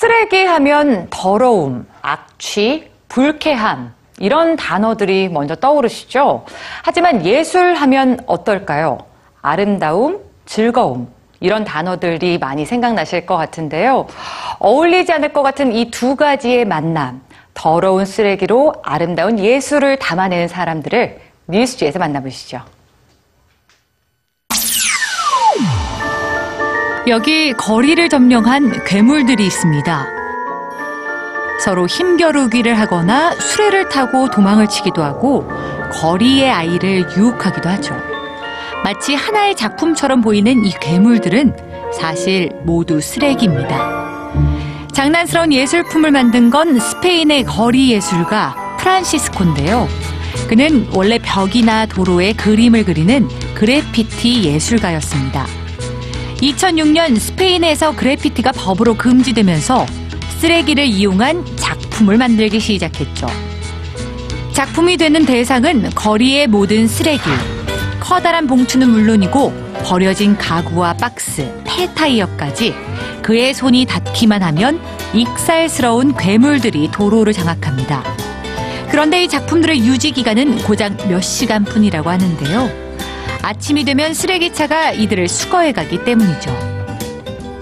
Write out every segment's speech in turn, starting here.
쓰레기 하면 더러움, 악취, 불쾌함, 이런 단어들이 먼저 떠오르시죠? 하지만 예술 하면 어떨까요? 아름다움, 즐거움, 이런 단어들이 많이 생각나실 것 같은데요. 어울리지 않을 것 같은 이 두 가지의 만남, 더러운 쓰레기로 아름다운 예술을 담아내는 사람들을 뉴스지에서 만나보시죠. 여기 거리를 점령한 괴물들이 있습니다. 서로 힘겨루기를 하거나 수레를 타고 도망을 치기도 하고 거리의 아이를 유혹하기도 하죠. 마치 하나의 작품처럼 보이는 이 괴물들은 사실 모두 쓰레기입니다. 장난스러운 예술품을 만든 건 스페인의 거리 예술가 프란시스코인데요. 그는 원래 벽이나 도로에 그림을 그리는 그래피티 예술가였습니다. 2006년 스페인에서 그래피티가 법으로 금지되면서 쓰레기를 이용한 작품을 만들기 시작했죠. 작품이 되는 대상은 거리의 모든 쓰레기, 커다란 봉투는 물론이고 버려진 가구와 박스, 폐타이어까지 그의 손이 닿기만 하면 익살스러운 괴물들이 도로를 장악합니다. 그런데 이 작품들의 유지 기간은 고작 몇 시간뿐이라고 하는데요. 아침이 되면 쓰레기차가 이들을 수거해 가기 때문이죠.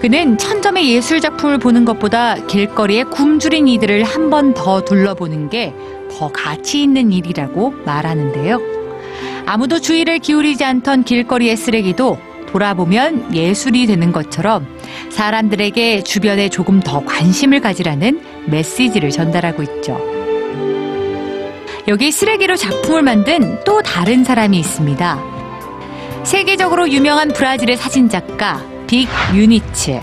그는 천점의 예술 작품을 보는 것보다 길거리에 굶주린 이들을 한 번 더 둘러보는 게 더 가치 있는 일이라고 말하는데요. 아무도 주의를 기울이지 않던 길거리의 쓰레기도 돌아보면 예술이 되는 것처럼 사람들에게 주변에 조금 더 관심을 가지라는 메시지를 전달하고 있죠. 여기 쓰레기로 작품을 만든 또 다른 사람이 있습니다. 세계적으로 유명한 브라질의 사진작가 빅 유니츠.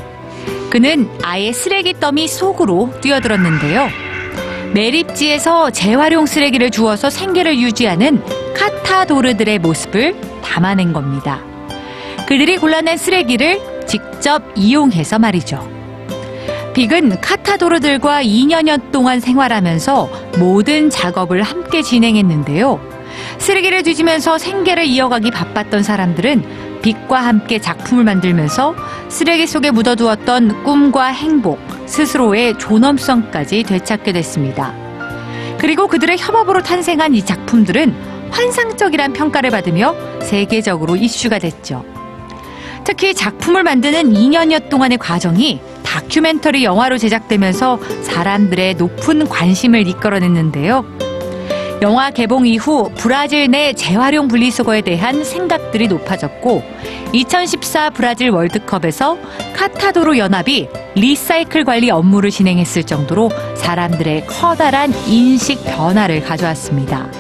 그는 아예 쓰레기 더미 속으로 뛰어들었는데요. 매립지에서 재활용 쓰레기를 주워서 생계를 유지하는 카타도르들의 모습을 담아낸 겁니다. 그들이 골라낸 쓰레기를 직접 이용해서 말이죠. 빅은 카타도르들과 2년여 동안 생활하면서 모든 작업을 함께 진행했는데요. 쓰레기를 뒤지면서 생계를 이어가기 바빴던 사람들은 빅과 함께 작품을 만들면서 쓰레기 속에 묻어두었던 꿈과 행복, 스스로의 존엄성까지 되찾게 됐습니다. 그리고 그들의 협업으로 탄생한 이 작품들은 환상적이란 평가를 받으며 세계적으로 이슈가 됐죠. 특히 작품을 만드는 2년여 동안의 과정이 다큐멘터리 영화로 제작되면서 사람들의 높은 관심을 이끌어냈는데요. 영화 개봉 이후 브라질 내 재활용 분리수거에 대한 생각들이 높아졌고 2014 브라질 월드컵에서 카타도로 연합이 리사이클 관리 업무를 진행했을 정도로 사람들의 커다란 인식 변화를 가져왔습니다.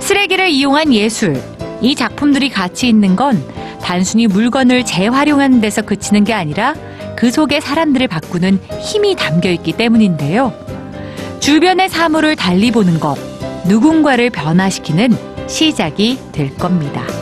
쓰레기를 이용한 예술, 이 작품들이 가치 있는 건 단순히 물건을 재활용하는 데서 그치는 게 아니라 그 속에 사람들을 바꾸는 힘이 담겨 있기 때문인데요. 주변의 사물을 달리 보는 것, 누군가를 변화시키는 시작이 될 겁니다.